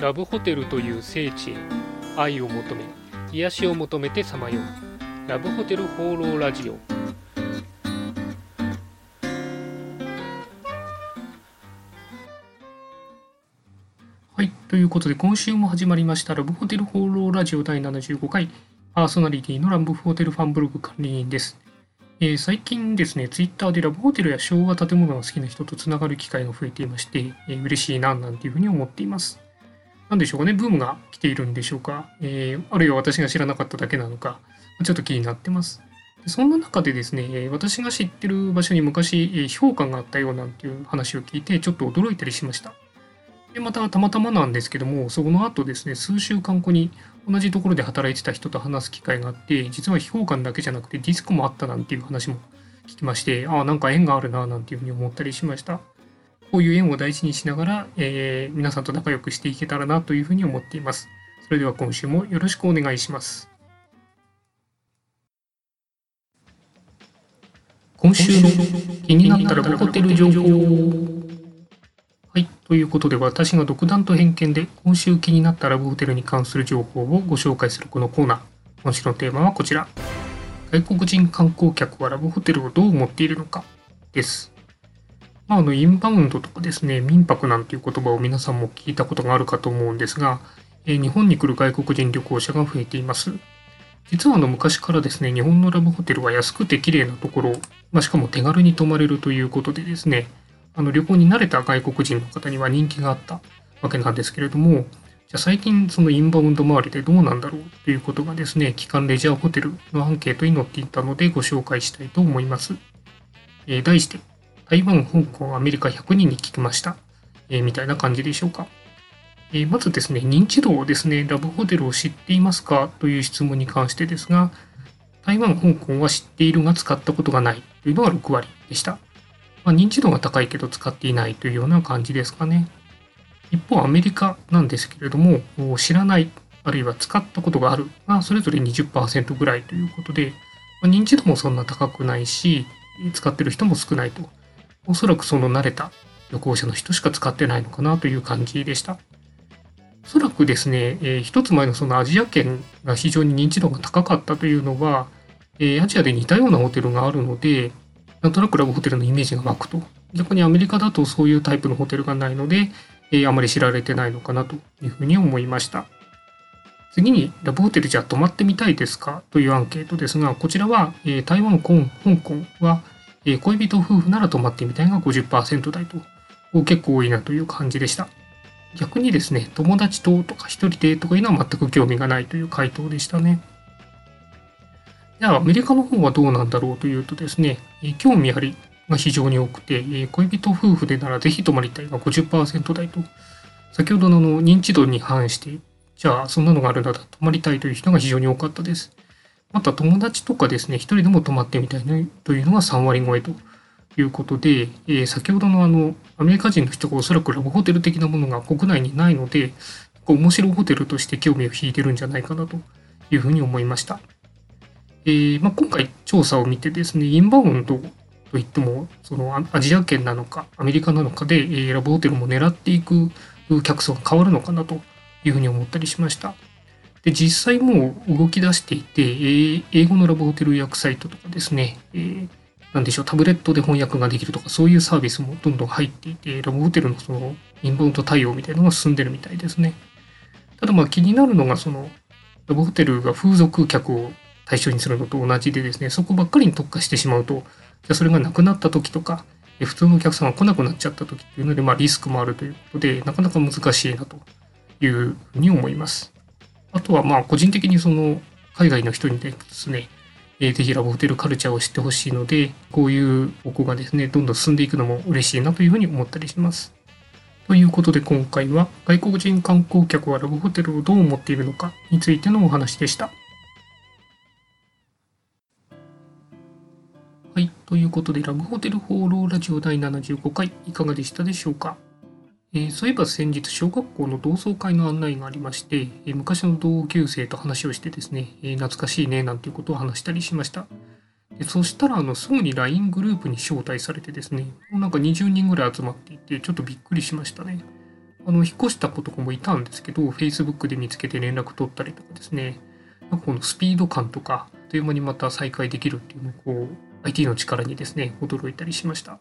ラブホテルという聖地へ愛を求め癒しを求めてさまよう。ラブホテル放浪ラジオ。はいということで今週も始まりましたラブホテル放浪ラジオ第75回パーソナリティのラブホテルファンブログ管理人です。えー、最近ですね、ツイッターでラブホテルや昭和建物が好きな人とつながる機会が増えていまして、えー、嬉しいな、なんていうふうに思っています。なんでしょうかね、ブームが来ているんでしょうか、えー、あるいは私が知らなかっただけなのか、ちょっと気になってます。そんな中でですね、私が知ってる場所に昔、評価があったようなんていう話を聞いて、ちょっと驚いたりしました。でまたたまたまなんですけどもその後ですね数週間後に同じところで働いてた人と話す機会があって実は非公館だけじゃなくてディスコもあったなんていう話も聞きましてああなんか縁があるななんていうふうに思ったりしましたこういう縁を大事にしながら、えー、皆さんと仲良くしていけたらなというふうに思っていますそれでは今週もよろしくお願いします今週の気になったらホテル情報はい。ということで、私が独断と偏見で今週気になったラブホテルに関する情報をご紹介するこのコーナー。今週のテーマはこちら。外国人観光客はラブホテルをどう思っているのかです。まあ、あの、インバウンドとかですね、民泊なんていう言葉を皆さんも聞いたことがあるかと思うんですが、え、日本に来る外国人旅行者が増えています。実はあの昔からですね、日本のラブホテルは安くて綺麗なところ、まあ、しかも手軽に泊まれるということでですね、あの旅行に慣れた外国人の方には人気があったわけなんですけれども、じゃあ最近そのインバウンド周りでどうなんだろうということがですね、機関レジャーホテルのアンケートに載っていたのでご紹介したいと思います。えー、題して、台湾、香港、アメリカ100人に聞きました。えー、みたいな感じでしょうか。えー、まずですね、認知度をですね、ラブホテルを知っていますか？という質問に関してですが、台湾、香港は知っているが使ったことがないというのが6割でした。まあ、認知度が高いけど使っていないというような感じですかね。一方、アメリカなんですけれども、知らない、あるいは使ったことがあるが、それぞれ20%ぐらいということで、まあ、認知度もそんな高くないし、使ってる人も少ないと。おそらくその慣れた旅行者の人しか使ってないのかなという感じでした。おそらくですね、えー、一つ前のそのアジア圏が非常に認知度が高かったというのは、えー、アジアで似たようなホテルがあるので、なんとなくラブホテルのイメージが湧くと。逆にアメリカだとそういうタイプのホテルがないので、えー、あまり知られてないのかなというふうに思いました。次に、ラブホテルじゃ泊まってみたいですかというアンケートですが、こちらは、えー、台湾、香港は、え、恋人夫婦なら泊まってみたいが50%台と、結構多いなという感じでした。逆にですね、友達ととか一人でとかいうのは全く興味がないという回答でしたね。じゃあアメリカの方はどうなんだろうというとですね、え興味ありが非常に多くて、え恋人夫婦でならぜひ泊まりたいが50%台と、先ほどのの認知度に反して、じゃあそんなのがあるなら泊まりたいという人が非常に多かったです。また友達とかですね、一人でも泊まってみたいというのが3割超えということで、えー、先ほどのあの、アメリカ人の人がおそらくラブホテル的なものが国内にないので、面白いホテルとして興味を引いてるんじゃないかなというふうに思いました。えー、まあ、今回調査を見てですね、インバウンドといっても、そのアジア圏なのか、アメリカなのかで、えー、ラブホテルも狙っていく客層が変わるのかなというふうに思ったりしました。で、実際もう動き出していて、えー、英語のラブホテル予約サイトとかですね、えー、なんでしょう、タブレットで翻訳ができるとか、そういうサービスもどんどん入っていて、ラブホテルのそのインバウンド対応みたいなのが進んでるみたいですね。ただまあ気になるのが、その、ラブホテルが風俗客を対象にするのと同じでですね、そこばっかりに特化してしまうと、じゃそれがなくなった時とか、普通のお客さんが来なくなっちゃった時っていうので、まあ、リスクもあるということで、なかなか難しいなというふうに思います。あとは、まあ、個人的にその、海外の人にですね、えー、ぜひラブホテルカルチャーを知ってほしいので、こういう方向がですね、どんどん進んでいくのも嬉しいなというふうに思ったりします。ということで今回は外国人観光客はラブホテルをどう思っているのかについてのお話でした。はい。ということで、ラブホテル放浪ラジオ第75回、いかがでしたでしょうか？えー、そういえば先日、小学校の同窓会の案内がありまして、えー、昔の同級生と話をしてですね、えー、懐かしいね、なんていうことを話したりしました。でそしたら、あの、すぐに LINE グループに招待されてですね、もうなんか20人ぐらい集まっていて、ちょっとびっくりしましたね。あの、引っ越した子とかもいたんですけど、Facebook で見つけて連絡取ったりとかですね、なんかこのスピード感とか、あっという間にまた再開できるっていうのを、こう、IT の力にですね、驚いたりしました。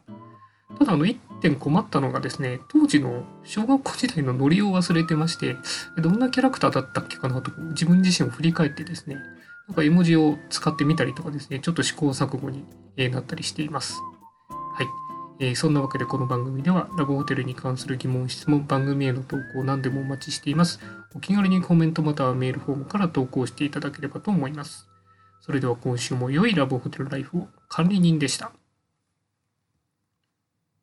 ただ、あの、一点困ったのがですね、当時の小学校時代のノリを忘れてまして、どんなキャラクターだったっけかなと、自分自身を振り返ってですね、なんか絵文字を使ってみたりとかですね、ちょっと試行錯誤になったりしています。はい。えー、そんなわけでこの番組ではラブホテルに関する疑問、質問、番組への投稿何でもお待ちしています。お気軽にコメントまたはメールフォームから投稿していただければと思います。それでは今週も良いラブホテルライフを管理人でした。